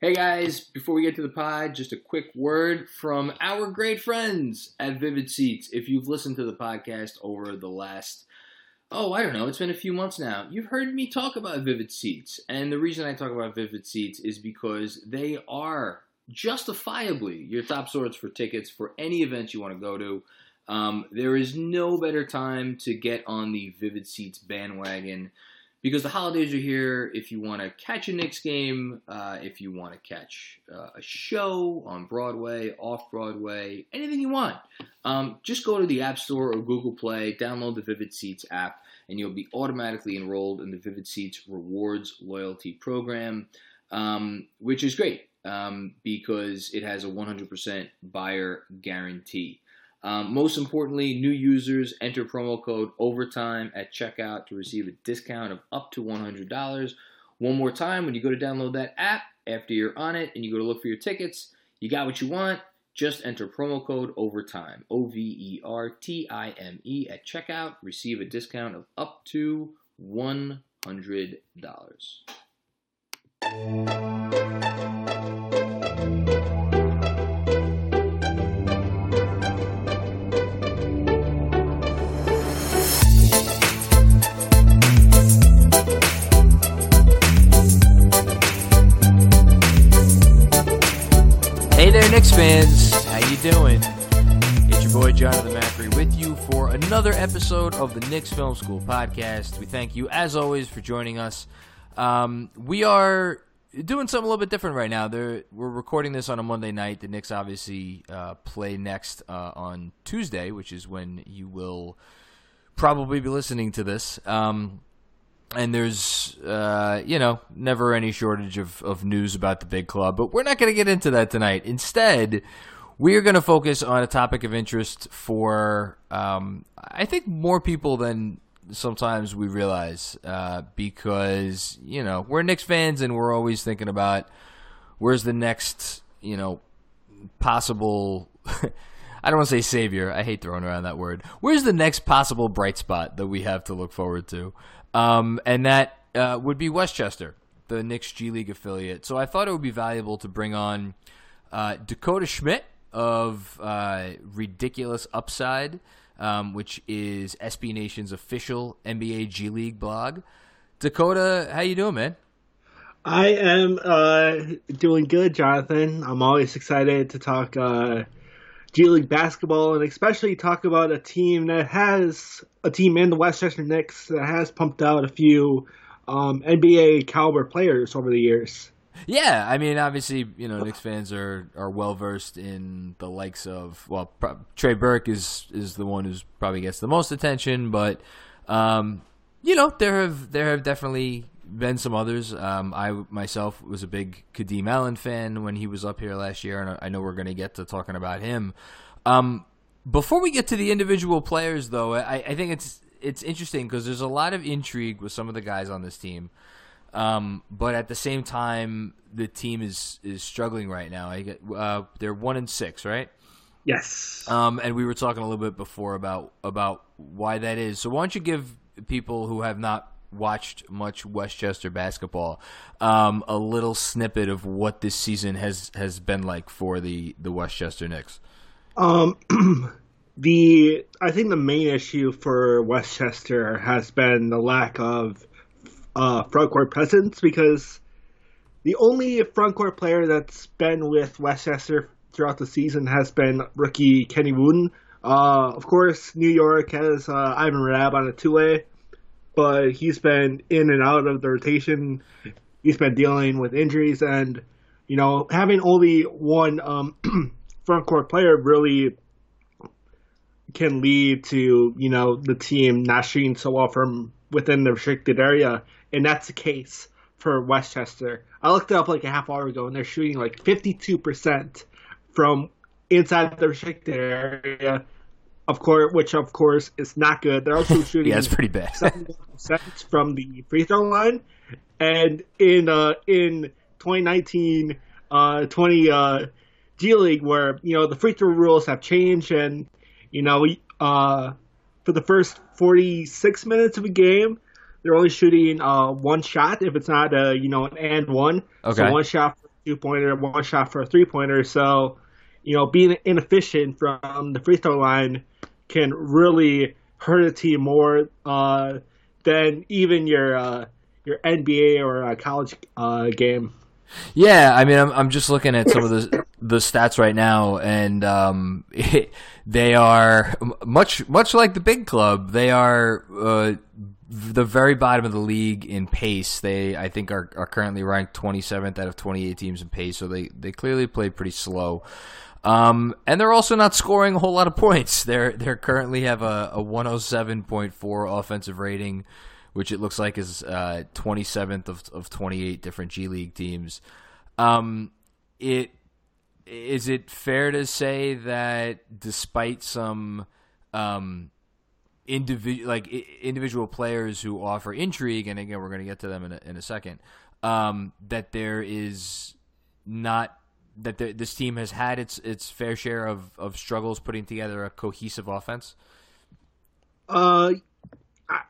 Hey guys, before we get to the pod, just a quick word from our great friends at Vivid Seats. If you've listened to the podcast over the last, oh, I don't know, it's been a few months now, you've heard me talk about Vivid Seats. And the reason I talk about Vivid Seats is because they are justifiably your top source for tickets for any event you want to go to. Um, there is no better time to get on the Vivid Seats bandwagon because the holidays are here. If you want to catch a Knicks game, uh, if you want to catch uh, a show on Broadway, off Broadway, anything you want, um, just go to the App Store or Google Play, download the Vivid Seats app, and you'll be automatically enrolled in the Vivid Seats Rewards Loyalty Program, um, which is great um, because it has a 100% buyer guarantee. Um, most importantly, new users enter promo code OVERTIME at checkout to receive a discount of up to $100. One more time, when you go to download that app, after you're on it and you go to look for your tickets, you got what you want. Just enter promo code OVERTIME, O V E R T I M E, at checkout. Receive a discount of up to $100. Hey there, Knicks fans. How you doing? It's your boy Jonathan Macri with you for another episode of the Knicks Film School podcast. We thank you, as always, for joining us. Um, we are doing something a little bit different right now. They're, we're recording this on a Monday night. The Knicks obviously uh, play next uh, on Tuesday, which is when you will probably be listening to this. Um, and there's uh, you know never any shortage of, of news about the big club but we're not going to get into that tonight instead we're going to focus on a topic of interest for um, i think more people than sometimes we realize uh, because you know we're Knicks fans and we're always thinking about where's the next you know possible I don't want to say savior. I hate throwing around that word. Where's the next possible bright spot that we have to look forward to? Um, and that uh, would be Westchester, the Knicks G League affiliate. So I thought it would be valuable to bring on uh, Dakota Schmidt of uh, Ridiculous Upside, um, which is SB Nation's official NBA G League blog. Dakota, how you doing, man? I am uh, doing good, Jonathan. I'm always excited to talk uh, G League basketball and especially talk about a team that has a team in the Westchester Knicks that has pumped out a few um, NBA caliber players over the years. Yeah, I mean, obviously, you know, Knicks fans are, are well versed in the likes of well, pro- Trey Burke is is the one who's probably gets the most attention, but um, you know, there have there have definitely been some others. Um, I myself was a big Kadeem Allen fan when he was up here last year, and I know we're going to get to talking about him. Um, before we get to the individual players, though, I, I think it's it's interesting because there's a lot of intrigue with some of the guys on this team. Um, but at the same time, the team is is struggling right now. I get uh, they're one and six, right? Yes. Um, and we were talking a little bit before about about why that is. So why don't you give people who have not watched much Westchester basketball um, a little snippet of what this season has has been like for the the Westchester Knicks? Um, the I think the main issue for Westchester has been the lack of uh, front court presence because the only front court player that's been with Westchester throughout the season has been rookie Kenny Wooten. Uh, of course, New York has uh, Ivan Rabb on a two way, but he's been in and out of the rotation. He's been dealing with injuries, and you know, having only one um, front court player really can lead to you know the team not shooting so well from within the restricted area, and that's the case for Westchester. I looked it up like a half hour ago, and they're shooting like 52% from inside the restricted area. Of course, which of course is not good. They're also shooting. yeah, it's pretty bad. from the free throw line, and in uh, in 2019, uh, 20 uh, G League, where you know the free throw rules have changed, and you know, uh, for the first 46 minutes of a game, they're only shooting uh, one shot if it's not a you know an and one. Okay. So one shot for a two pointer, one shot for a three pointer. So you know, being inefficient from the free throw line can really hurt a team more uh, than even your uh, your NBA or college uh, game. Yeah, I mean, I'm I'm just looking at some of the the stats right now, and um, they are much much like the big club. They are uh, the very bottom of the league in pace. They I think are are currently ranked 27th out of 28 teams in pace, so they they clearly play pretty slow. Um, and they're also not scoring a whole lot of points. They're they're currently have a, a 107.4 offensive rating, which it looks like is uh, 27th of of 28 different G League teams. Um, it is it fair to say that despite some um, individual like individual players who offer intrigue, and again we're going to get to them in a, in a second, um, that there is not that this team has had its its fair share of, of struggles putting together a cohesive offense? Uh,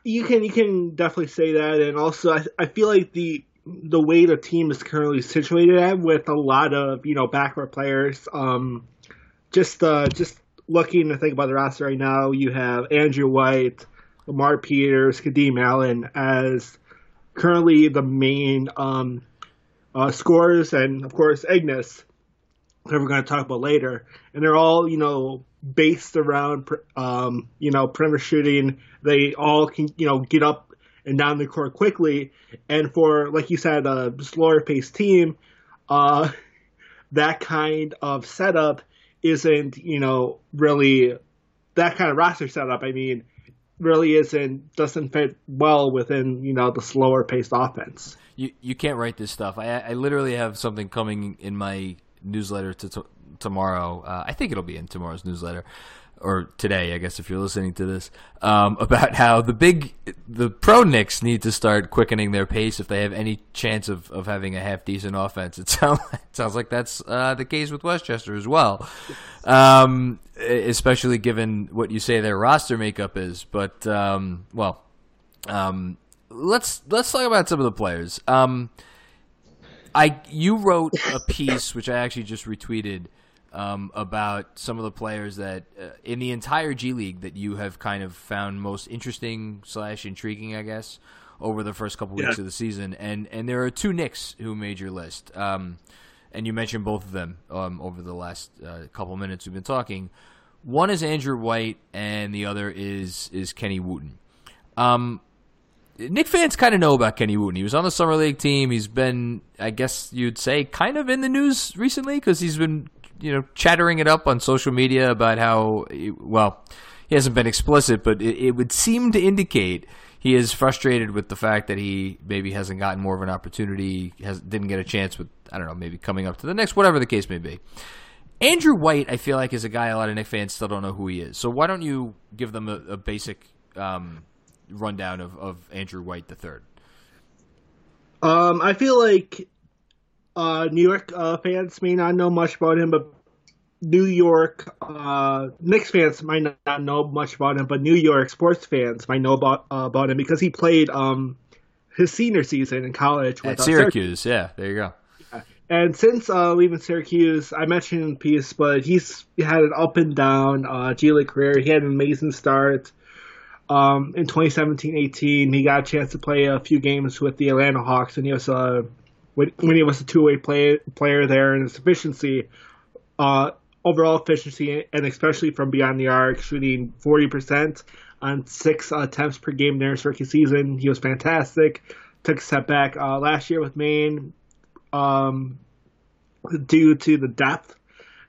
you can you can definitely say that, and also I, I feel like the the way the team is currently situated at with a lot of you know backcourt players. Um, just uh, just looking to think about the roster right now, you have Andrew White, Lamar Peters, Kadeem Allen as currently the main um, uh, scorers, and of course Ignas, that we're going to talk about later. And they're all you know based around um, you know perimeter shooting. They all can you know get up and down the court quickly. And for, like you said, a slower paced team, uh, that kind of setup isn't, you know, really that kind of roster setup. I mean, really isn't doesn't fit well within you know the slower paced offense. You you can't write this stuff. I I literally have something coming in my newsletter to, tomorrow. Uh, I think it'll be in tomorrow's newsletter or today, I guess, if you're listening to this, um, about how the big, the pro Knicks need to start quickening their pace if they have any chance of, of having a half decent offense. It sounds it sounds like that's uh, the case with Westchester as well, um, especially given what you say their roster makeup is. But um, well, um, let's let's talk about some of the players. Um, I you wrote a piece which I actually just retweeted um, about some of the players that uh, in the entire G League that you have kind of found most interesting slash intriguing, I guess, over the first couple weeks yeah. of the season. And and there are two Knicks who made your list. Um, and you mentioned both of them um, over the last uh, couple minutes we've been talking. One is Andrew White, and the other is is Kenny Wooten. Um, Knick fans kind of know about Kenny Wooten. He was on the summer league team. He's been, I guess you'd say, kind of in the news recently because he's been you know, chattering it up on social media about how, well, he hasn't been explicit, but it, it would seem to indicate he is frustrated with the fact that he maybe hasn't gotten more of an opportunity, has didn't get a chance with I don't know, maybe coming up to the next, whatever the case may be. Andrew White, I feel like, is a guy a lot of Knick fans still don't know who he is. So why don't you give them a, a basic um, rundown of, of Andrew White the third? Um, I feel like uh, New York uh, fans may not know much about him, but New York uh, Knicks fans might not know much about him, but New York sports fans might know about uh, about him because he played um, his senior season in college with, at uh, Syracuse. Syracuse. Yeah, there you go. And since uh, leaving Syracuse, I mentioned in the piece, but he's had an up and down uh, G League career. He had an amazing start. Um, in 2017-18, he got a chance to play a few games with the Atlanta Hawks, and he was a when, when he was a two way play, player there, and his efficiency, uh, overall efficiency, and especially from beyond the arc, shooting 40% on six attempts per game there his rookie season. He was fantastic. Took a step back uh, last year with Maine um, due to the depth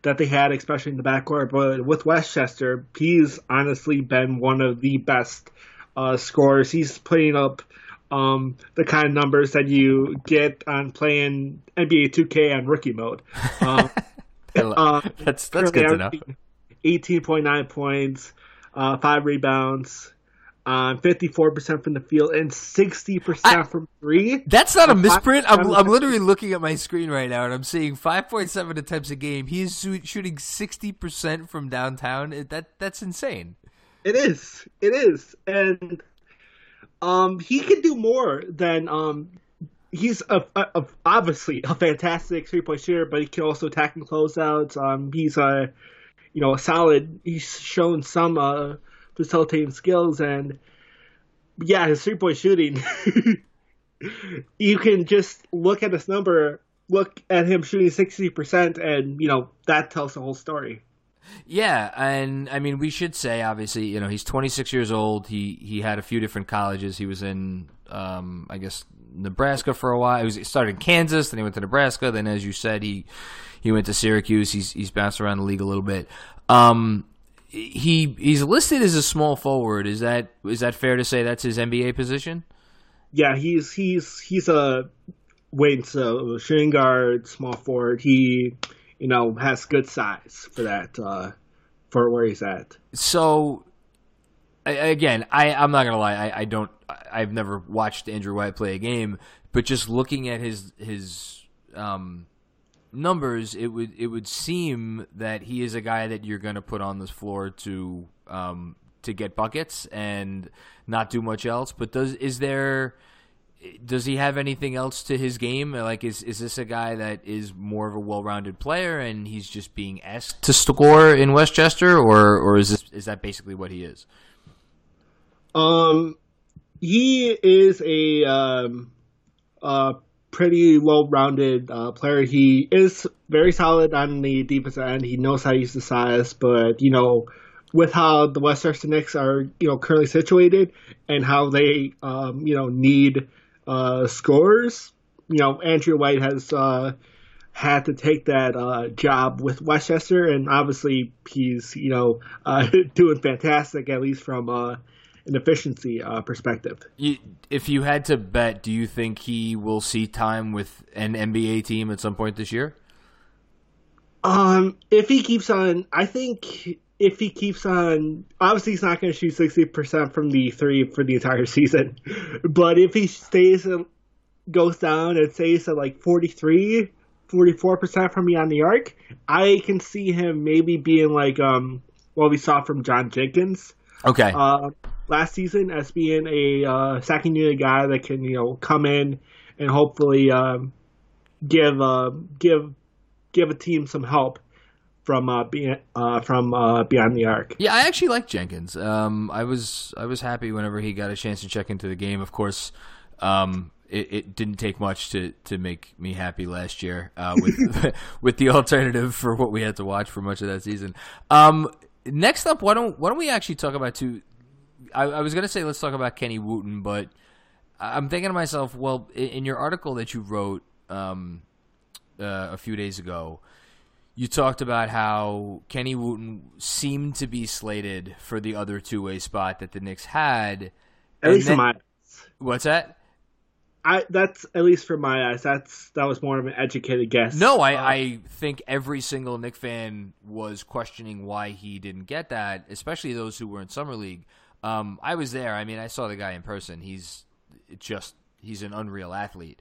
that they had, especially in the backcourt. But with Westchester, he's honestly been one of the best uh, scorers. He's putting up um, the kind of numbers that you get on playing NBA 2K on rookie mode. Um, uh, that's that's good know. 18.9 points, uh, five rebounds, um, 54% from the field, and 60% I- from three. That's not a Uh, misprint. I'm, I'm- literally looking at my screen right now, and I'm seeing 5.7 attempts a game. He's shoo- shooting 60% from downtown. That that's insane. It is. It is. And um he can do more than um he's a, a, obviously a fantastic three point shooter, but he can also attack and closeouts. Um he's a you know a solid he's shown some uh facilitating skills and yeah, his three point shooting you can just look at this number, look at him shooting sixty percent and you know, that tells the whole story. Yeah, and I mean, we should say obviously, you know, he's 26 years old. He he had a few different colleges. He was in, um, I guess, Nebraska for a while. He, was, he started in Kansas, then he went to Nebraska. Then, as you said, he he went to Syracuse. He's he's bounced around the league a little bit. Um, he he's listed as a small forward. Is that is that fair to say that's his NBA position? yeah, he's he's he's a wing so shooting guard, small forward. He you know has good size for that uh, for where he's at. So I- again, I I'm not gonna lie. I, I don't. I've never watched Andrew White play a game, but just looking at his his um, numbers, it would it would seem that he is a guy that you're gonna put on this floor to um, to get buckets and not do much else. But does is there? Does he have anything else to his game? Like, is is this a guy that is more of a well-rounded player, and he's just being asked to score in Westchester, or or is this is that basically what he is? Um, he is a um, a pretty well-rounded uh, player. He is very solid on the defensive end. He knows how to use the size, but you know, with how the Westchester Knicks are, you know, currently situated and how they, um, you know, need uh, scorers, you know, Andrew White has uh, had to take that uh, job with Westchester, and obviously he's, you know, uh, doing fantastic, at least from uh, an efficiency uh, perspective. You, if you had to bet, do you think he will see time with an NBA team at some point this year? Um, if he keeps on, I think if he keeps on, obviously he's not going to shoot sixty percent from the three for the entire season, but if he stays, and goes down and stays at like 43, 44 percent from beyond the arc, I can see him maybe being like um what we saw from John Jenkins. Okay. uh, last season as being a uh, second unit guy that can you know come in and hopefully um, give uh, give give a team some help from uh, uh, from uh, beyond the arc. Yeah, I actually like Jenkins. Um, I was I was happy whenever he got a chance to check into the game. Of course, um, it, it didn't take much to, to make me happy last year uh, with with the alternative for what we had to watch for much of that season. Um, next up, why don't why don't we actually talk about two? I, I was gonna say let's talk about Kenny Wooten, but I'm thinking to myself, well, in, in your article that you wrote um, uh, a few days ago, you talked about how Kenny Wooten seemed to be slated for the other two way spot that the Knicks had. At least then- in my What's that? I that's at least for my eyes. That's that was more of an educated guess. No, I, Uh, I think every single Knick fan was questioning why he didn't get that, especially those who were in summer league. Um, I was there. I mean, I saw the guy in person. He's just he's an unreal athlete,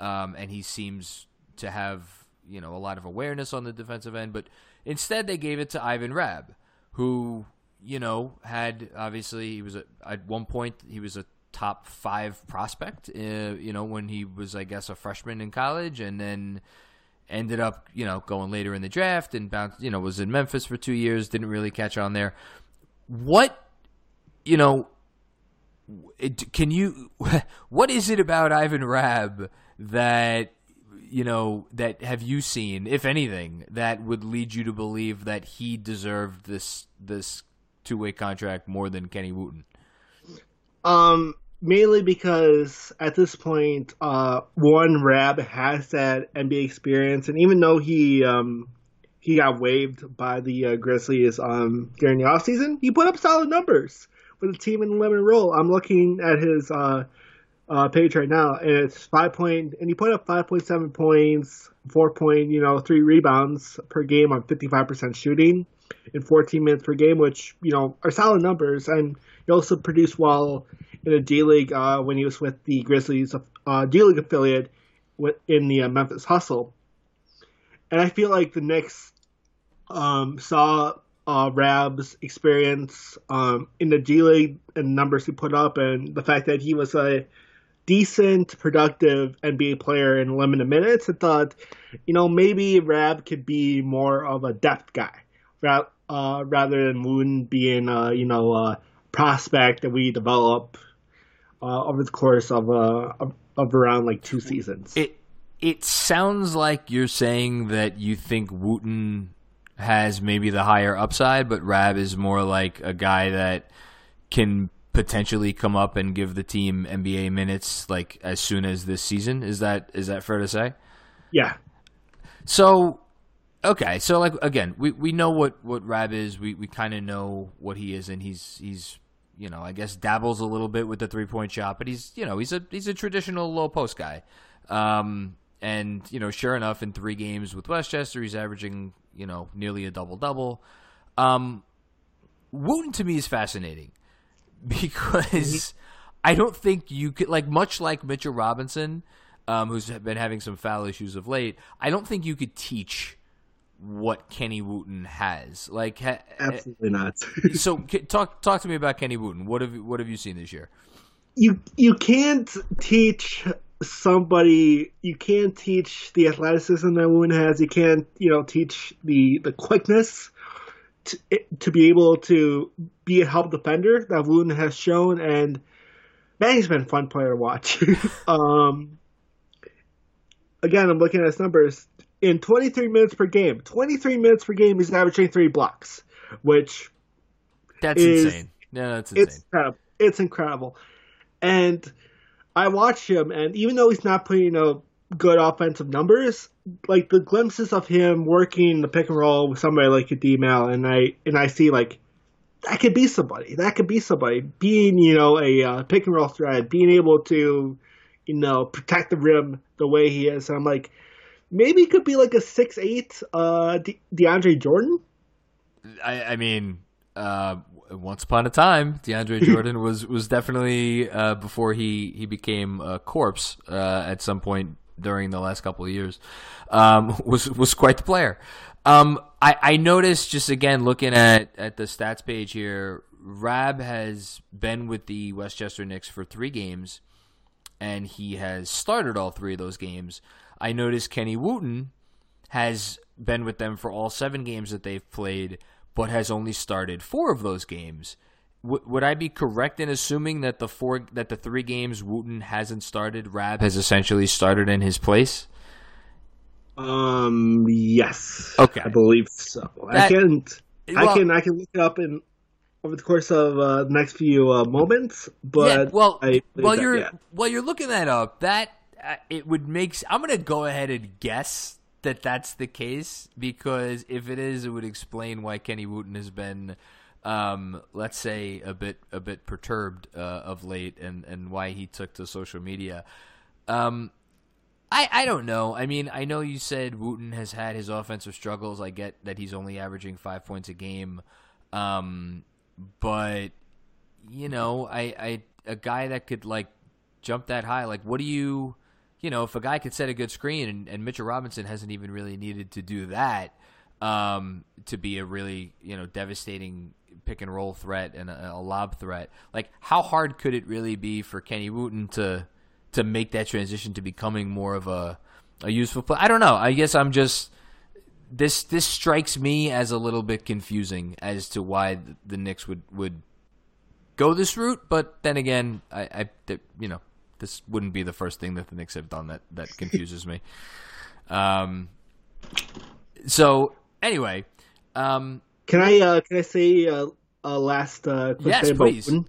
um, and he seems to have you know a lot of awareness on the defensive end. But instead, they gave it to Ivan Rabb, who you know had obviously he was a, at one point he was a top five prospect. Uh, you know when he was I guess a freshman in college, and then ended up you know going later in the draft and bounced you know was in Memphis for two years. Didn't really catch on there. What you know it, can you what is it about Ivan Rabb that you know that have you seen if anything that would lead you to believe that he deserved this this two-way contract more than Kenny Wooten Um, mainly because at this point, uh, one Rabb has that NBA experience, and even though he um he got waived by the uh, Grizzlies um during the offseason, he put up solid numbers with a team in the limited role. I'm looking at his uh uh, page right now, and it's five point, and he put up five point seven points, four point, you know, three rebounds per game on fifty five percent shooting in fourteen minutes per game, which you know are solid numbers. And he also produced well in a D League uh, when he was with the Grizzlies uh, D League affiliate in the uh, Memphis Hustle. And I feel like the Knicks um, saw uh, Rabb's experience um, in the G League and numbers he put up, and the fact that he was a decent, productive NBA player in limited minutes, and thought, you know, maybe Rabb could be more of a depth guy, uh, rather than Wooten being, a, you know, a prospect that we develop uh, over the course of, uh, of around like two seasons. It it sounds like you're saying that you think Wooten has maybe the higher upside, but Rabb is more like a guy that can potentially come up and give the team NBA minutes like as soon as this season. Is that is that fair to say? Yeah. So okay, so like again, we, we know what, what Rabb is. We we kind of know what he is, and he's he's you know I guess dabbles a little bit with the three point shot, but he's you know he's a he's a traditional low post guy. Um, and you know, sure enough, in three games with Westchester, he's averaging you know nearly a double double. Um, Wooten to me is fascinating because I don't think you could like much like Mitchell Robinson, um, who's been having some foul issues of late. I don't think you could teach what Kenny Wooten has. Like, ha- absolutely not. so, talk talk to me about Kenny Wooten. What have what have you seen this year? You you can't teach somebody you can't teach the athleticism that Wooten has. You can't, you know, teach the the quickness to, to be able to be a help defender that Wooten has shown. And man, he's been a fun player to watch. um, again, I'm looking at his numbers. In 23 minutes per game, 23 minutes per game, he's averaging three blocks, which that's is, insane. Yeah, that's insane. It's incredible. It's incredible. And I watch him, and even though he's not putting up good offensive numbers, like the glimpses of him working the pick and roll with somebody like a D Mal, and I and I see like that could be somebody. That could be somebody being you know a uh, pick and roll threat, being able to you know protect the rim the way he is. And I'm like, maybe it could be like a six eight uh, De- DeAndre Jordan. I, I mean, uh, once upon a time, DeAndre Jordan was was definitely uh, before he he became a corpse uh, at some point during the last couple of years. Um, was was quite the player. Um, I, I noticed just again looking at at the stats page here, Rabb has been with the Westchester Knicks for three games, and he has started all three of those games. I noticed Kenny Wooten has been with them for all seven games that they've played but has only started four of those games. W- would I be correct in assuming that the four that the three games Wooten hasn't started, Rabb has essentially started in his place? Um. Yes. Okay. I believe so. That, I can. Well, I can. I can look it up in over the course of uh, the next few uh, moments. But yeah, well, while you're while you're looking that up, that uh, it would make. I'm gonna go ahead and guess that that's the case because if it is, it would explain why Kenny Wooten has been, um, let's say, a bit a bit perturbed uh, of late, and and why he took to social media. Um, I I don't know. I mean, I know you said Wooten has had his offensive struggles. I get that he's only averaging five points a game, um, but you know, I I a guy that could like jump that high. Like, what do you? you know, if a guy could set a good screen and, and Mitchell Robinson hasn't even really needed to do that um, to be a really, you know, devastating pick and roll threat and a, a, lob threat, like how hard could it really be for Kenny Wooten to to make that transition to becoming more of a a useful play? I don't know. I guess I'm just this this strikes me as a little bit confusing as to why the, the Knicks would would go this route, but then again, I, I you know this wouldn't be the first thing that the Knicks have done that that confuses me. Um. So anyway, um, can I uh, can I say uh, a last uh, quick yes, thing about please. Wooten?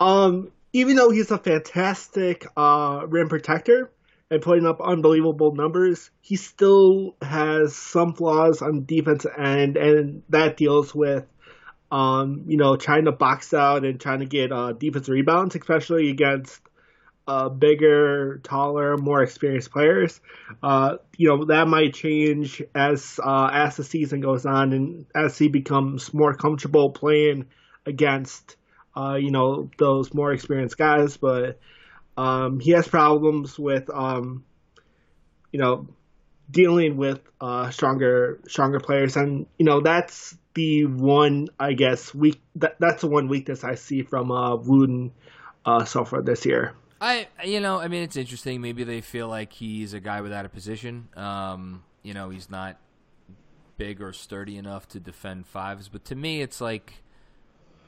Um, even though he's a fantastic uh, rim protector and putting up unbelievable numbers, he still has some flaws on defense end, and that deals with um, you know, trying to box out and trying to get uh, defensive rebounds, especially against uh, bigger, taller, more experienced players. Uh, you know that might change as uh, as the season goes on and as he becomes more comfortable playing against uh, you know those more experienced guys. But um, he has problems with um, you know dealing with uh, stronger stronger players, and you know that's the one I guess weak. That, that's the one weakness I see from uh, Wooten uh, so far this year. I, you know, I mean, it's interesting. Maybe they feel like he's a guy without a position. Um, you know, he's not big or sturdy enough to defend fives. But to me, it's like,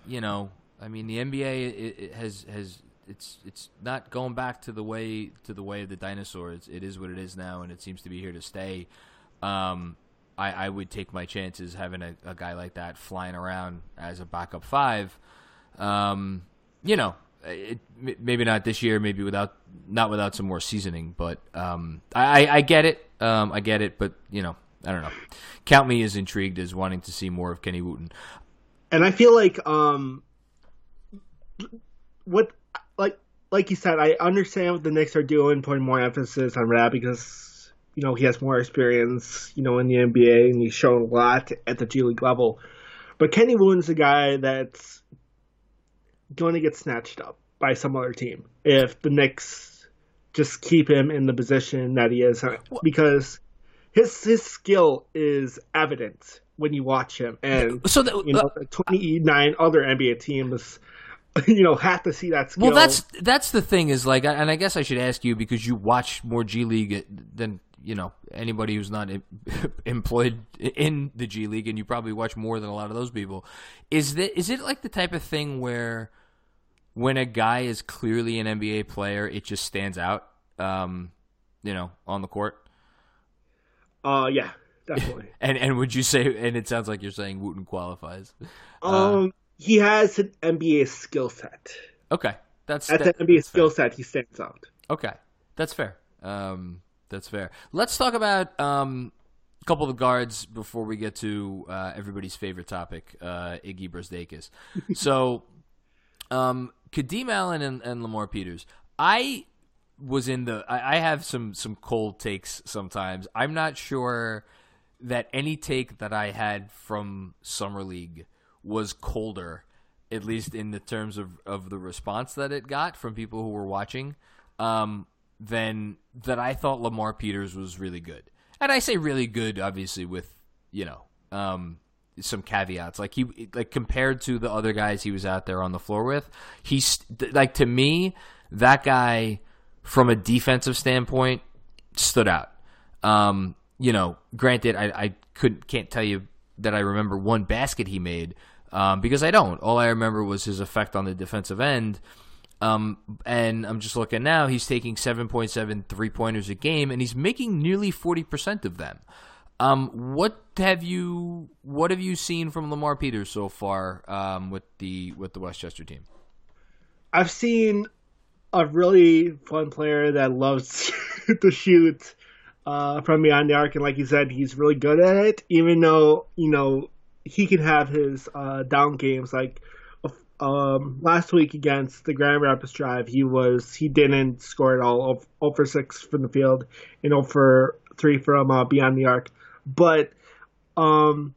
you know, I mean, the NBA it, it has has it's it's not going back to the way to the way of the dinosaurs. It is what it is now, and it seems to be here to stay. Um, I, I would take my chances having a, a guy like that flying around as a backup five. Um, you know, it, maybe not this year, maybe without not without some more seasoning. But um, I, I get it, um, I get it. But you know, I don't know. Count me as intrigued as wanting to see more of Kenny Wooten. And I feel like um, what like like you said, I understand what the Knicks are doing, putting more emphasis on Rabb because you know he has more experience, you know, in the NBA and he's shown a lot at the G League level. But Kenny Wooten's a guy that's going to get snatched up by some other team if the Knicks just keep him in the position that he is. Because his his skill is evident when you watch him. And so the, you know uh, 29 other NBA teams you know have to see that skill. well that's that's the thing is like and I guess I should ask you because you watch more G League than you know anybody who's not employed in the G League and you probably watch more than a lot of those people. Is that is it like the type of thing where when a guy is clearly an NBA player, it just stands out, um, you know, on the court. Uh, yeah, definitely. and and would you say? And it sounds like you're saying Wooten qualifies. Um, uh, he has an NBA skill set. Okay, that's that's that, an NBA skill set. He stands out. Okay, that's fair. Um, that's fair. Let's talk about um, a couple of the guards before we get to uh, everybody's favorite topic, uh, Iggy Brazdeikis. so, um, Kadeem Allen and, and Lamar Peters. I was in the. I, I have some some cold takes sometimes. I'm not sure that any take that I had from summer league was colder, at least in the terms of of the response that it got from people who were watching. Um, than that I thought Lamar Peters was really good, and I say really good, obviously with you know um, some caveats. Like he like compared to the other guys he was out there on the floor with, he's like to me that guy from a defensive standpoint stood out. Um, you know, granted, I, I couldn't can't tell you that I remember one basket he made um, because I don't. All I remember was his effect on the defensive end. Um, and I'm just looking now. He's taking 7.7 three pointers a game, and he's making nearly 40% of them. Um, what have you what have you seen from Lamar Peters so far um, with the with the Westchester team? I've seen a really fun player that loves to shoot uh, from beyond the arc, and like you said, he's really good at it. Even though you know he can have his uh, down games, like um, last week against the Grand Rapids Drive, he was he didn't score at all. 0 for six from the field, and 0 for three from uh, beyond the arc. But um,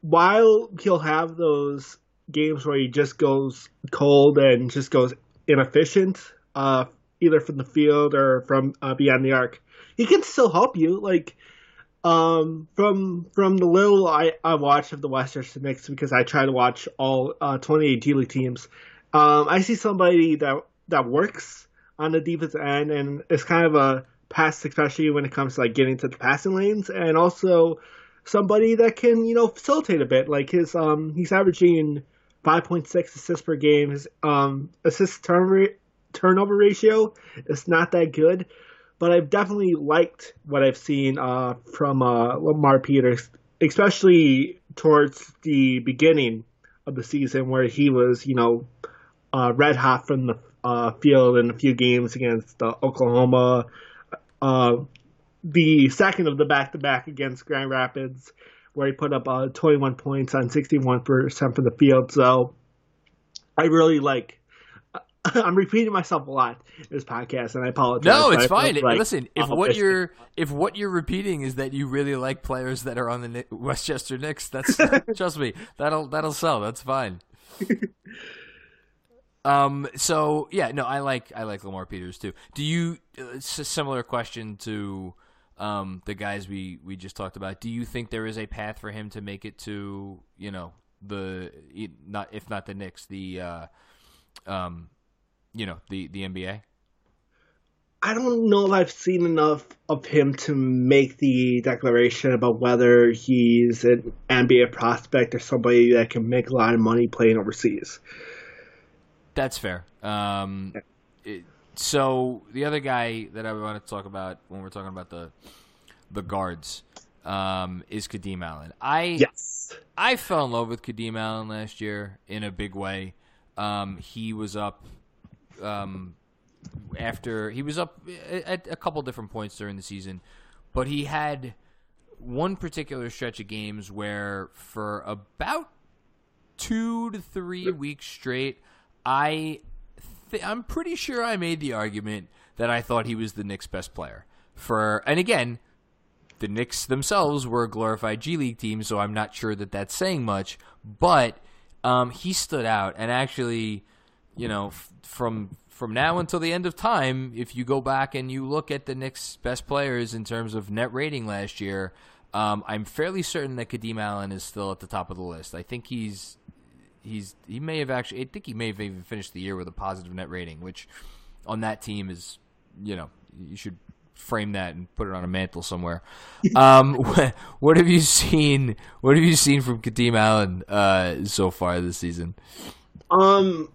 while he'll have those games where he just goes cold and just goes inefficient, uh, either from the field or from uh, beyond the arc, he can still help you. Like um, from from the little I, I watch of the Western Knicks because I try to watch all uh, 28 G League teams. Um, I see somebody that that works on the defensive end and is kind of a pass, especially when it comes to like getting to the passing lanes, and also somebody that can you know facilitate a bit. Like his um, he's averaging 5.6 assists per game. His um, assist turn turnover ratio is not that good, but I've definitely liked what I've seen uh, from uh, Lamar Peters, especially towards the beginning of the season where he was you know uh, red hot from the uh, field in a few games against uh, Oklahoma, uh, the second of the back to back against Grand Rapids, where he put up uh, 21 points on 61% from the field. So I really like I'm repeating myself a lot in this podcast, and I apologize. No, it's fine. like Listen, if what you're if what you're repeating is that you really like players that are on the Westchester Knicks, that's trust me, that'll that'll sell. That's fine. Um. So yeah, no, I like I like Lamar Peters too. Do you? uh, It's a similar question to um the guys we we just talked about. Do you think there is a path for him to make it to you know the not if not the Knicks the uh um you know the the NBA? I don't know if I've seen enough of him to make the declaration about whether he's an NBA prospect or somebody that can make a lot of money playing overseas. That's fair. Um, it, so the other guy that I want to talk about when we're talking about the the guards um, is Kadeem Allen. I Yes. I fell in love with Kadeem Allen last year in a big way. Um, he was up um, after he was up at a couple different points during the season, but he had one particular stretch of games where for about two to three weeks straight, I th- I'm pretty sure I made the argument that I thought he was the Knicks' best player. For and again, the Knicks themselves were a glorified G League team, so I'm not sure that that's saying much. But um, he stood out, and actually, you know, f- from from now until the end of time, if you go back and you look at the Knicks' best players in terms of net rating last year, um, I'm fairly certain that Kadeem Allen is still at the top of the list. I think he's he's he may have actually I think he may have even finished the year with a positive net rating, which on that team is you know you should frame that and put it on a mantle somewhere. um, what, what have you seen? What have you seen from Kadeem Allen uh, so far this season? Um,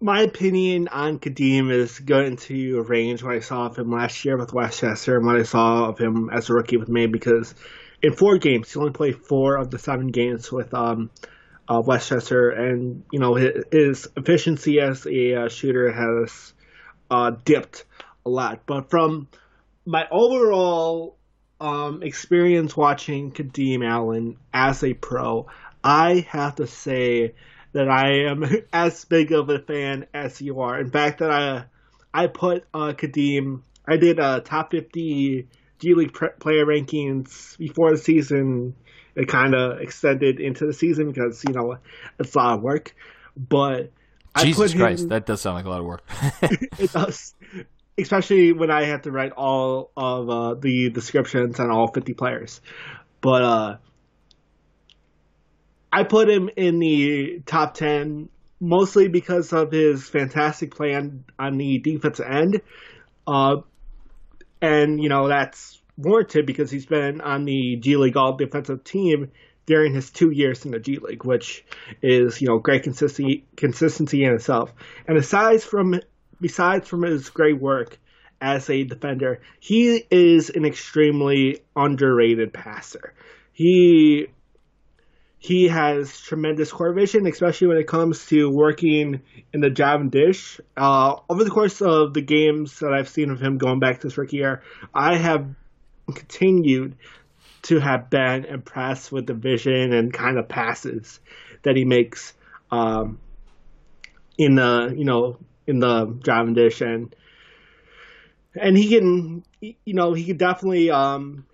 my opinion on Kadeem is going to range what I saw of him last year with Westchester and what I saw of him as a rookie with Maine because in four games he only played four of the seven games with um uh, Westchester and you know his, his efficiency as a uh, shooter has uh, dipped a lot. But from my overall um, experience watching Kadeem Allen as a pro, I have to say that I am as big of a fan as you are. In fact, that I I put uh, Kadeem. I did a top fifty G League player rankings before the season. It kind of extended into the season because you know it's a lot of work. But I Jesus Christ, that does sound like a lot of work. it does. Especially when I have to write all of uh, the descriptions on all 50 players. But uh, I put him in the top 10 mostly because of his fantastic play on, on the defensive end. Uh, and, you know, that's warranted because he's been on the G League All Defensive team during his two years in the G League, which is, you know, great consistency, consistency in itself. And aside from besides from his great work as a defender, he is an extremely underrated passer. He he has tremendous court vision, especially when it comes to working in the job and dish. Uh, over the course of the games that I've seen of him going back to his rookie year, I have continued to have been impressed with the vision and kind of passes that he makes um, in the you know in the and dish and and he can you know he can definitely um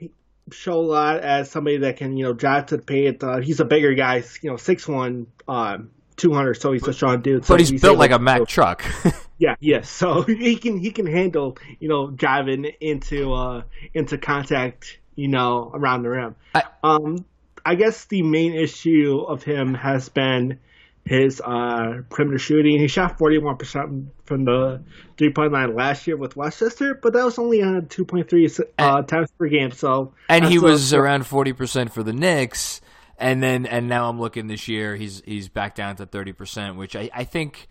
show a lot as somebody that can you know drive to the paint. Uh, he's a bigger guy, you know, six one, um, two hundred. So he's a strong dude. So but he's, built like a to- Mack truck. Yeah, yes. So he can he can handle you know driving into uh into contact you know around the rim. I- um, I guess the main issue of him has been his uh perimeter shooting. He shot forty one percent from the three point line last year with Westchester, but that was only on two point three uh times per game. So and he was a- around forty percent for the Knicks, and then and now I'm looking this year, he's he's back down to thirty percent, which I, I think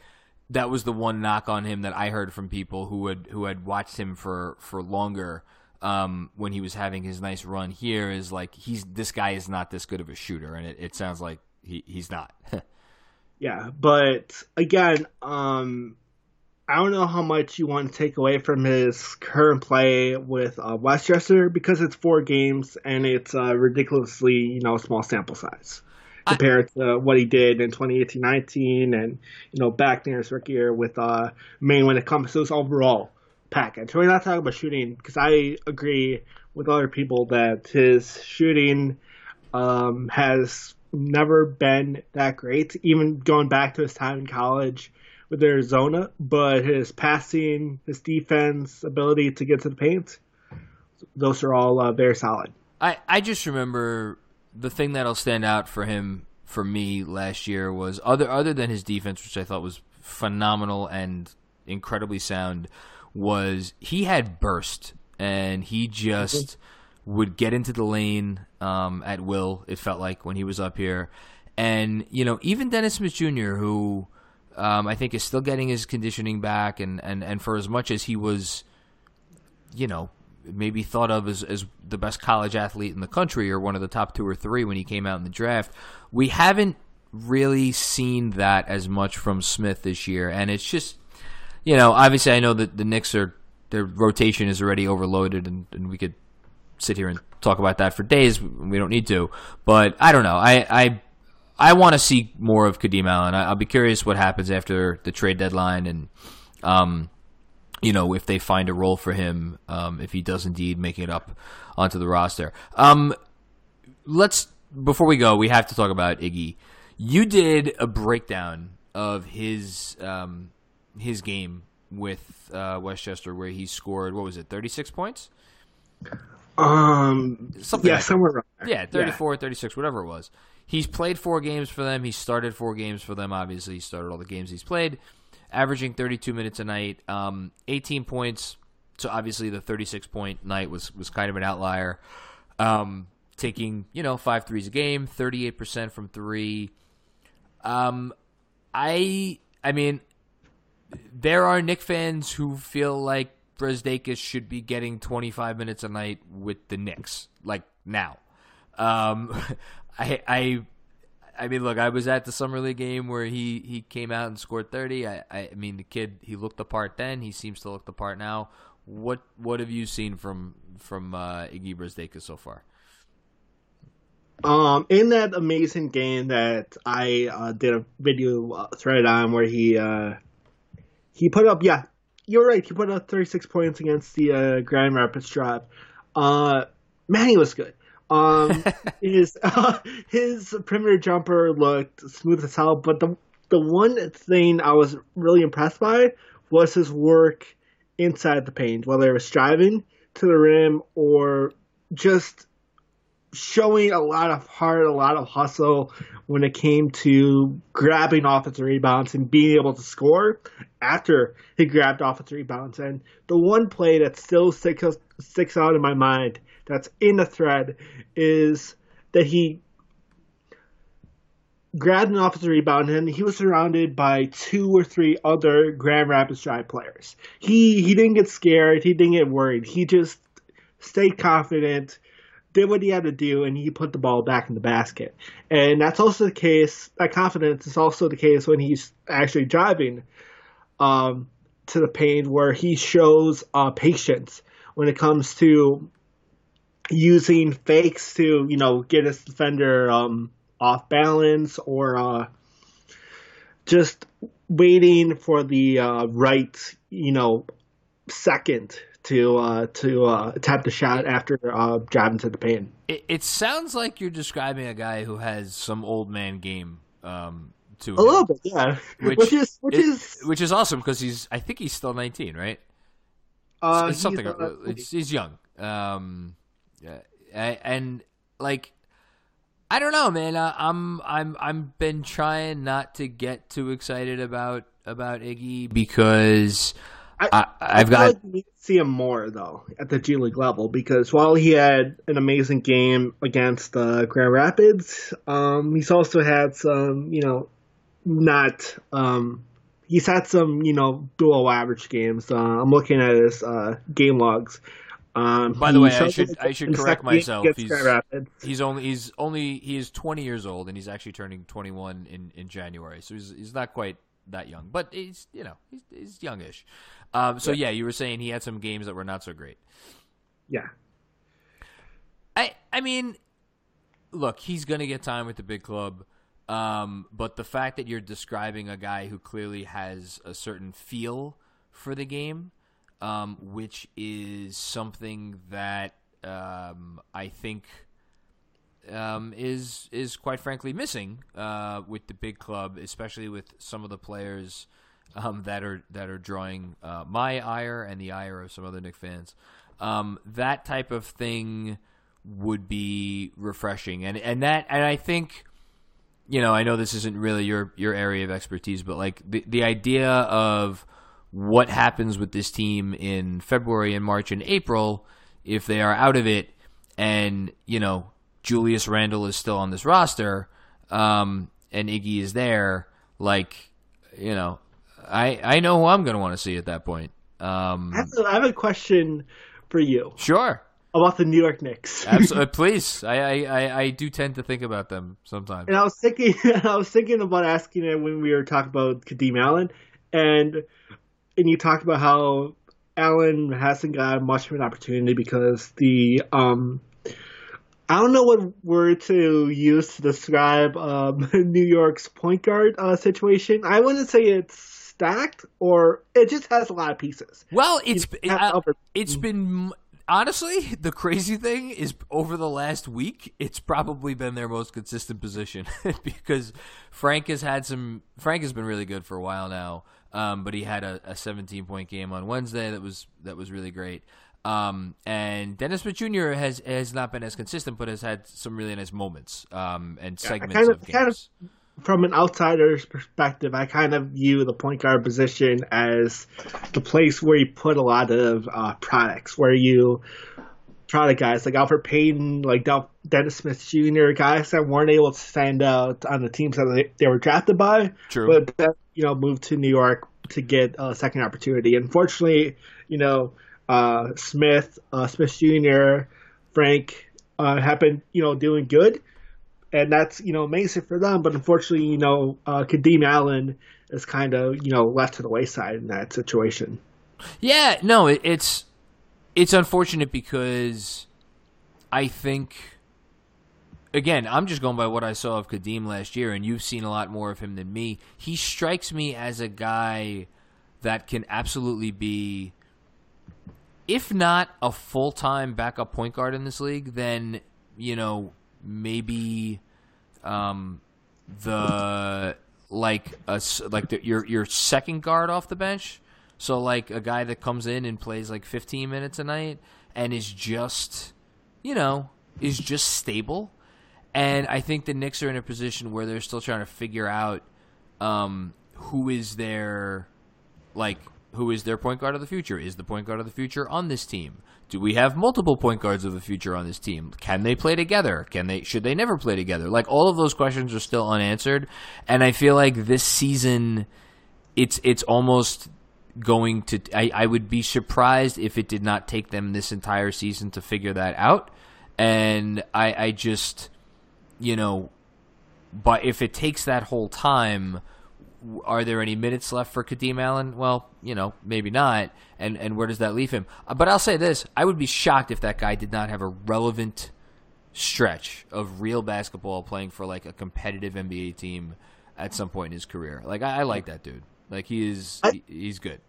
that was the one knock on him that I heard from people who had who had watched him for for longer. Um, when he was having his nice run here, is like he's this guy is not this good of a shooter, and it, it sounds like he, he's not. Yeah, but again, um, I don't know how much you want to take away from his current play with uh, Westchester because it's four games and it's uh, ridiculously, you know, small sample size. Compared I, to what he did in 2018-19 and you know back near his rookie year with uh, Maine when it comes to his overall package. We're not talking about shooting because I agree with other people that his shooting um, has never been that great, even going back to his time in college with Arizona. But his passing, his defense, ability to get to the paint, those are all uh, very solid. I, I just remember the thing that'll stand out for him for me last year was other other than his defense, which I thought was phenomenal and incredibly sound, was he had burst and he just would get into the lane um, at will. It felt like when he was up here, and you know even Dennis Smith Jr., who um, I think is still getting his conditioning back, and, and, and for as much as he was, you know, maybe thought of as, as the best college athlete in the country or one of the top two or three when he came out in the draft, we haven't really seen that as much from Smith this year, and it's just, you know, obviously I know that the Knicks are their rotation is already overloaded, and, and we could sit here and talk about that for days. We don't need to, but I don't know. I I, I want to see more of Kadeem Allen. I, will be curious what happens after the trade deadline, and um, you know, if they find a role for him, um, if he does indeed make it up onto the roster. Um, let's before we go, we have to talk about Iggy. You did a breakdown of his um, his game with uh, Westchester, where he scored what was it, thirty six points? Um, something. Yeah, like somewhere around there. Yeah, 34, yeah. 36, whatever it was. He's played four games for them. He started four games for them. Obviously, he started all the games he's played, averaging 32 minutes a night, um, 18 points. So obviously, the 36 point night was was kind of an outlier. Um, taking you know five threes a game, 38 percent from three. Um, I I mean, there are Knick fans who feel like Brazdeikis should be getting 25 minutes a night with the Knicks, like now. Um, I, I, I mean, look, I was at the summer league game where he, he came out and scored 30. I, I mean, the kid he looked the part then. He seems to look the part now. What what have you seen from from uh, Iggy Brazdeikis so far? Um, in that amazing game that I uh, did a video uh, thread on where he uh, he put up yeah you're right. He put up 36 points against the uh, Grand Rapids Drive. Uh, man, he was good. Um, his uh, his perimeter jumper looked smooth as hell, but the the one thing I was really impressed by was his work inside the paint, whether it was driving to the rim or just showing a lot of heart, a lot of hustle when it came to grabbing offensive rebounds and being able to score after he grabbed offensive rebounds. And the one play that still sticks, sticks out in my mind that's in the thread is that he grabbed an offensive rebound and he was surrounded by two or three other Grand Rapids Drive players. He he didn't get scared, he didn't get worried. He just stayed confident did what he had to do and he put the ball back in the basket. And that's also the case, that confidence is also the case when he's actually driving um, to the paint where he shows uh, patience when it comes to using fakes to, you know, get his defender um, off balance or uh, just waiting for the uh, right, you know, second to uh, to uh, tap the shot after uh, driving to the paint. It, it, sounds like you're describing a guy who has some old man game um, to a him, little bit, yeah. Which, which is which it, is which is awesome because he's I think he's still 19, right? Uh, it's, it's something. He's, uh, it's, he's young, um, yeah, and like I don't know, man. Uh, I'm I'm I'm been trying not to get too excited about about Iggy because I, have got. Like we see him more though at the G League level because while he had an amazing game against uh, Grand Rapids, um, he's also had some, you know, not. Um, he's had some, you know, below average games. Uh, I'm looking at his uh, game logs. Um, By the way, I should I should correct myself. He's, he's only he's only he is 20 years old and he's actually turning 21 in, in January. So he's he's not quite that young, but he's you know he's, he's youngish. Um, so yeah. yeah, you were saying he had some games that were not so great. Yeah. I I mean, look, he's going to get time with the big club. Um, but the fact that you're describing a guy who clearly has a certain feel for the game, um, which is something that um, I think um, is is quite frankly missing uh, with the big club, especially with some of the players um, that are that are drawing uh, my ire and the ire of some other Knick fans. Um, that type of thing would be refreshing, and and that and I think you know I know this isn't really your your area of expertise, but like the the idea of what happens with this team in February and March and April if they are out of it, and you know Julius Randle is still on this roster, um, and Iggy is there, like you know, I I know who I'm going to want to see at that point. Um, I have, a, I have a question for you sure. about the New York Knicks. Absolutely, please. I, I, I, I do tend to think about them sometimes. and I was thinking, I was thinking about asking it when we were talking about Kadeem Allen, and and you talked about how Allen hasn't got much of an opportunity because the um. I don't know what word to use to describe um, New York's point guard uh, situation. I wouldn't say it's stacked, or it just has a lot of pieces. Well, it's uh, it's been honestly the crazy thing is over the last week, it's probably been their most consistent position because Frank has had some. Frank has been really good for a while now, um, but he had a, a 17 point game on Wednesday that was that was really great. Um, and Dennis Smith Jr. has has not been as consistent, but has had some really nice moments um, and segments kind of- of games. kind of- from an outsider's perspective, I kind of view the point guard position as the place where you put a lot of uh, products, where you product guys like Elfrid Payton, like Del- Dennis Smith Jr., guys that weren't able to stand out on the teams that they, they were drafted by, True. but that you know moved to New York to get a second opportunity. Unfortunately, you know uh, Smith, uh, Smith Jr., Frank uh, have been you know doing good and that's you know amazing for them. But unfortunately, you know, uh, Kadeem Allen is kind of you know left to the wayside in that situation. Yeah, no, it, it's it's unfortunate because I think again, I'm just going by what I saw of Kadeem last year, and you've seen a lot more of him than me. He strikes me as a guy that can absolutely be, if not a full time backup point guard in this league, then you know maybe um, the like a like the, your your second guard off the bench. So like a guy that comes in and plays like 15 minutes a night and is just, you know, is just stable. And I think the Knicks are in a position where they're still trying to figure out um, who is their like who is their point guard of the future? Is the point guard of the future on this team? Do we have multiple point guards of the future on this team? Can they play together? Can they should they never play together? Like all of those questions are still unanswered and I feel like this season it's it's almost going to I, I would be surprised if it did not take them this entire season to figure that out. And I I just you know but if it takes that whole time are there any minutes left for Kadeem Allen? Well, you know, maybe not. And and where does that leave him? Uh, But I'll say this: I would be shocked if that guy did not have a relevant stretch of real basketball playing for like a competitive NBA team at some point in his career. Like I, I like that dude. Like he is, I- he's good.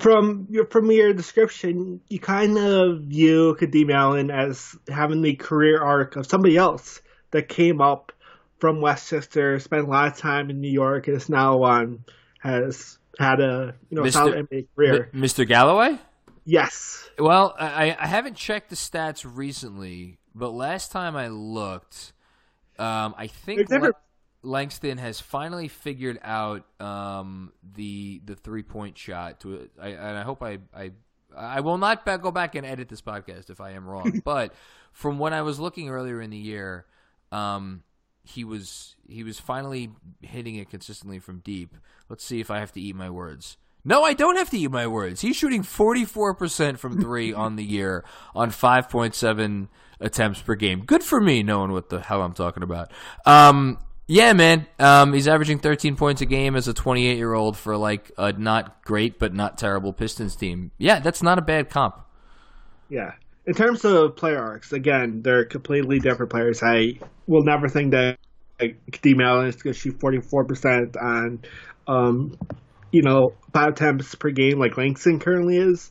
From your from your description, you kind of view Kadeem Allen as having the career arc of somebody else that came up from Westchester, spent a lot of time in New York, and is now on has had a you know Mr. solid NBA career. M- Mr. Galloway. yes, Well, I, I haven't checked the stats recently, but last time I looked, um, I think never- Langston has finally figured out um, the the three point shot. To I, and I hope I, I I will not go back and edit this podcast if I am wrong. but from what I was looking earlier in the year, um, he was he was finally hitting it consistently from deep. Let's see if I have to eat my words. No, I don't have to eat my words. He's shooting 44% from 3 on the year on 5.7 attempts per game. Good for me knowing what the hell I'm talking about. Um yeah, man. Um, he's averaging 13 points a game as a 28 year old for like a not great but not terrible Pistons team. Yeah, that's not a bad comp. yeah. In terms of player arcs, again, they're completely different players. I will never think that like, Allen is going to shoot 44% on, um, you know, five attempts per game like Langston currently is.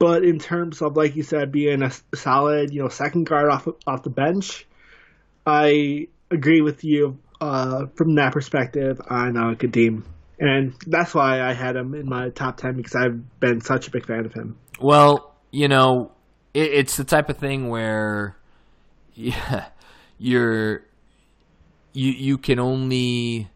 But in terms of, like you said, being a solid, you know, second guard off off the bench, I agree with you uh, from that perspective on uh, Kadeem. And that's why I had him in my top 10 because I've been such a big fan of him. Well, you know, it, it's the type of thing where yeah, you're you you can only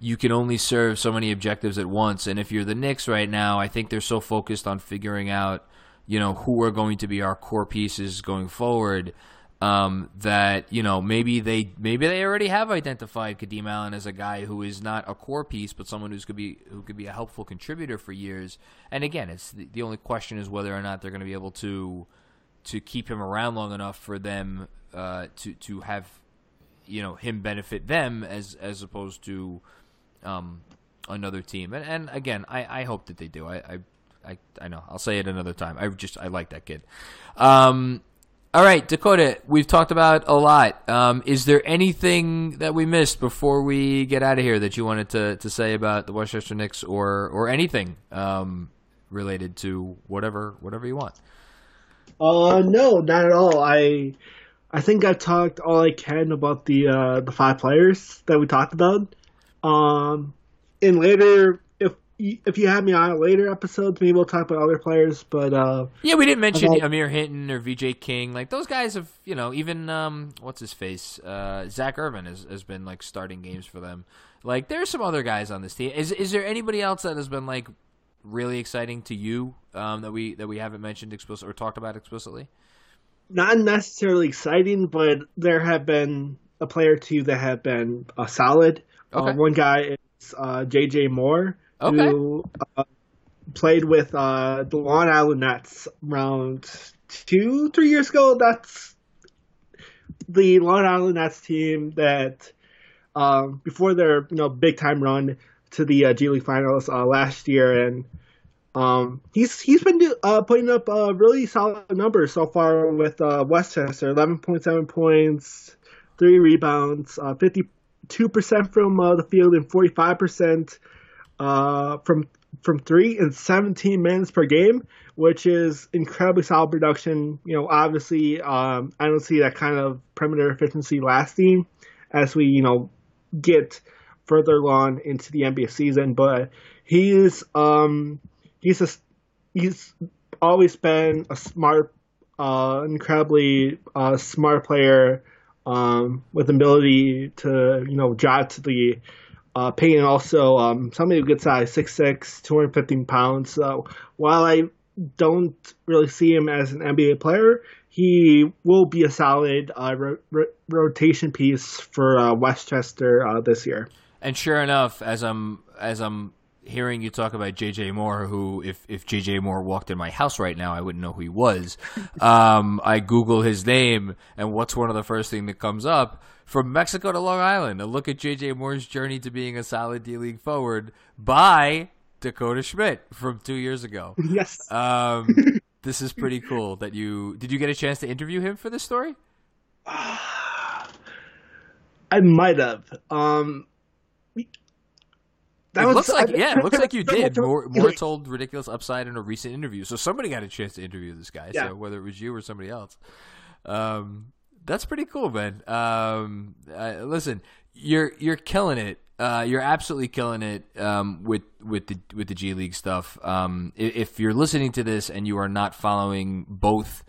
you can only serve so many objectives at once. And if you're the Knicks right now, I think they're so focused on figuring out, you know, who are going to be our core pieces going forward um, that you know maybe they maybe they already have identified Kadeem Allen as a guy who is not a core piece, but someone who's could be who could be a helpful contributor for years. And again, it's the, the only question is whether or not they're going to be able to to keep him around long enough for them uh, to to have you know him benefit them as as opposed to um, another team. And, and again, I, I hope that they do. I, I I I know I'll say it another time. I just I like that kid. Um, all right, Dakota, we've talked about a lot. Um, is there anything that we missed before we get out of here that you wanted to, to say about the Westchester Knicks or or anything um, related to whatever whatever you want? Uh, no, not at all. I I think I talked all I can about the uh, the five players that we talked about. Um, in later if you have me on later episodes, maybe we'll talk about other players. But uh, yeah, we didn't mention about, Amir Hinton or VJ King. Like those guys have, you know, even um, what's his face, uh, Zach Irvin has, has been like starting games for them. Like there's some other guys on this team. Is is there anybody else that has been like really exciting to you um, that we that we haven't mentioned explicitly or talked about explicitly? Not necessarily exciting, but there have been a player or two that have been uh, solid. Uh, okay. Uh, one guy is uh, JJ Moore okay. who uh, played with uh, the Long Island Nets around two, three years ago. That's the Long Island Nets team that um, before their you know big time run to the uh, G League Finals uh, last year, and um, he's he's been uh, putting up uh, really solid numbers so far with uh, Westchester, eleven point seven points, three rebounds, uh, fifty two percent from uh, the field, and forty five percent uh, from from three and 17 minutes per game, which is incredibly solid production. You know, obviously, um, I don't see that kind of perimeter efficiency lasting as we, you know, get further along into the NBA season. But he's um, he's a, he's always been a smart, uh, incredibly uh, smart player um, with ability to you know drive to the uh, Payton also um, somebody of good size, 6'6", 215 pounds. So while I don't really see him as an NBA player, he will be a solid uh, ro- ro- rotation piece for uh, Westchester uh, this year. And sure enough, as I'm as I'm hearing you talk about JJ Moore, who if if JJ Moore walked in my house right now, I wouldn't know who he was. um, I Google his name, and what's one of the first thing that comes up? From Mexico to Long Island, a look at JJ Moore's journey to being a solid D League forward by Dakota Schmidt from two years ago. Yes. Um, this is pretty cool. That you did you get a chance to interview him for this story? I might have. Um, that it was, looks like I, yeah, it looks like you did. Moore, Moore told ridiculous upside in a recent interview, so somebody got a chance to interview this guy. Yeah. So whether it was you or somebody else, um, that's pretty cool, man. Um, uh, listen, you're you're killing it. Uh, you're absolutely killing it um, with with the with the G League stuff. Um, if you're listening to this and you are not following both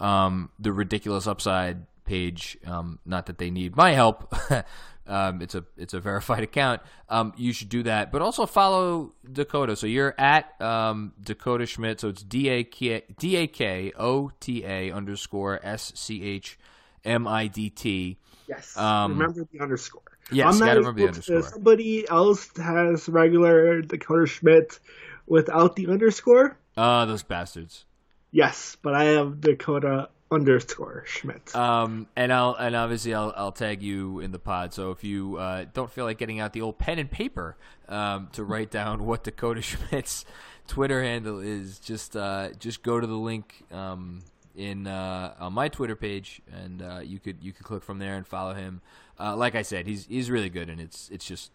um, the ridiculous upside page, um, not that they need my help, Um, it's a it's a verified account. Um, you should do that, but also follow Dakota. So you're at um, Dakota Schmidt. So it's D A K D A K O T A underscore S C H M I D T. Yes. Um, remember the underscore. Yes, gotta remember the underscore. Somebody else has regular Dakota Schmidt without the underscore. Ah, uh, those bastards. Yes, but I have Dakota underscore Schmidt. Um, and I'll and obviously I'll I'll tag you in the pod. So if you uh, don't feel like getting out the old pen and paper um, to write down what Dakota Schmidt's Twitter handle is, just uh, just go to the link um, in uh, on my Twitter page, and uh, you could you could click from there and follow him. Uh, like I said, he's he's really good, and it's it's just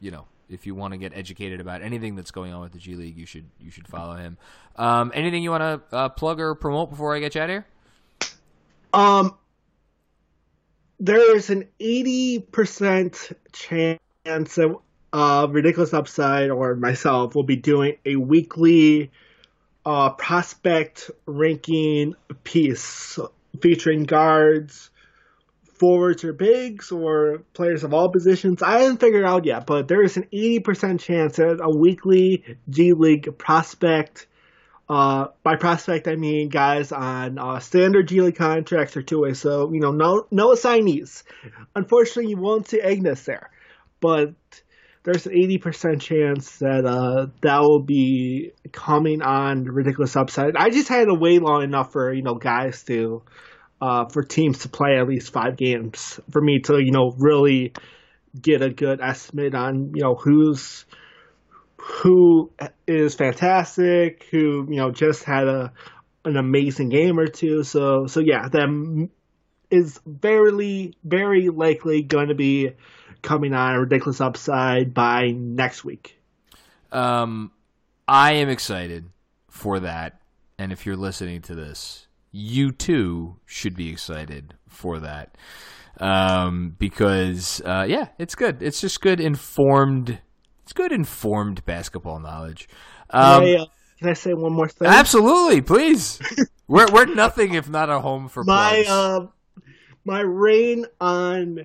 you know if you want to get educated about anything that's going on with the G League, you should you should follow him. Um, anything you want to uh, plug or promote before I get you out of here? Um, there is an eighty percent chance that uh, Ridiculous Upside or myself will be doing a weekly uh, prospect ranking piece featuring guards, forwards or bigs, or players of all positions. I haven't figured out yet, but there is an 80% chance that a weekly G League prospect. Uh, by prospect, I mean guys on uh, standard G League contracts or two way. So you know, no no assignees. Unfortunately, you won't see Ignas there, but there's an 80% chance that uh, that will be coming on ridiculous upside. I just had to wait long enough for you know guys to uh, for teams to play at least five games for me to you know really get a good estimate on you know who's who is fantastic, who you know just had a an amazing game or two. So so yeah, that is very very likely going to be coming on ridiculous upside by next week. Um, I am excited for that, and if you're listening to this, you too should be excited for that. Um, because uh, yeah, it's good. It's just good informed. It's good informed basketball knowledge. Um, can, I, uh, can I say one more thing? Absolutely, please. we're we're nothing if not a home for my uh, my reign on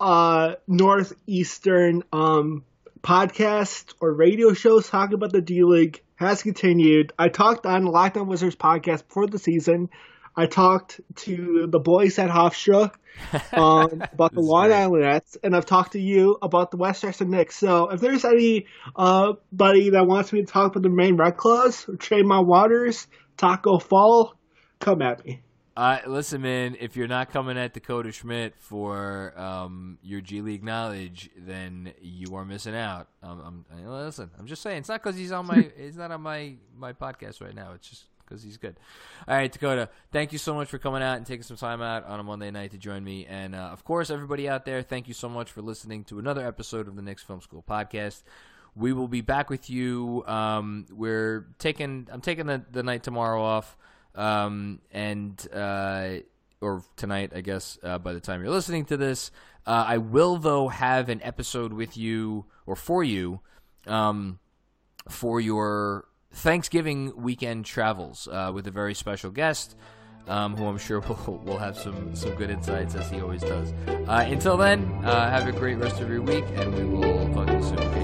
uh, northeastern um, podcast or radio shows talking about the D League has continued. I talked on Locked On Wizards podcast before the season. I talked to the boys at Hofstra um, about the Long Island Nets, and I've talked to you about the Westchester Knicks. So if there's anybody uh, that wants me to talk about the Maine Red Claws, or Tremont Waters, Taco Fall, come at me. Uh, listen, man. If you're not coming at Dakota Schmidt for um, your G League knowledge, then you are missing out. Um, I'm, listen, I'm just saying. It's not because he's on my. it's not on my my podcast right now. It's just because he's good. All right, Dakota. Thank you so much for coming out and taking some time out on a Monday night to join me. And uh, of course, everybody out there, thank you so much for listening to another episode of the Knicks Film School podcast. We will be back with you. Um, we're taking. I'm taking the, the night tomorrow off. Um, and uh, or tonight, I guess, uh, by the time you're listening to this. Uh, I will, though, have an episode with you or for you um, for your Thanksgiving weekend travels uh, with a very special guest. Um, who I'm sure will, will have some, some good insights as he always does. Uh, until then, uh, have a great rest of your week, and we will talk to you soon.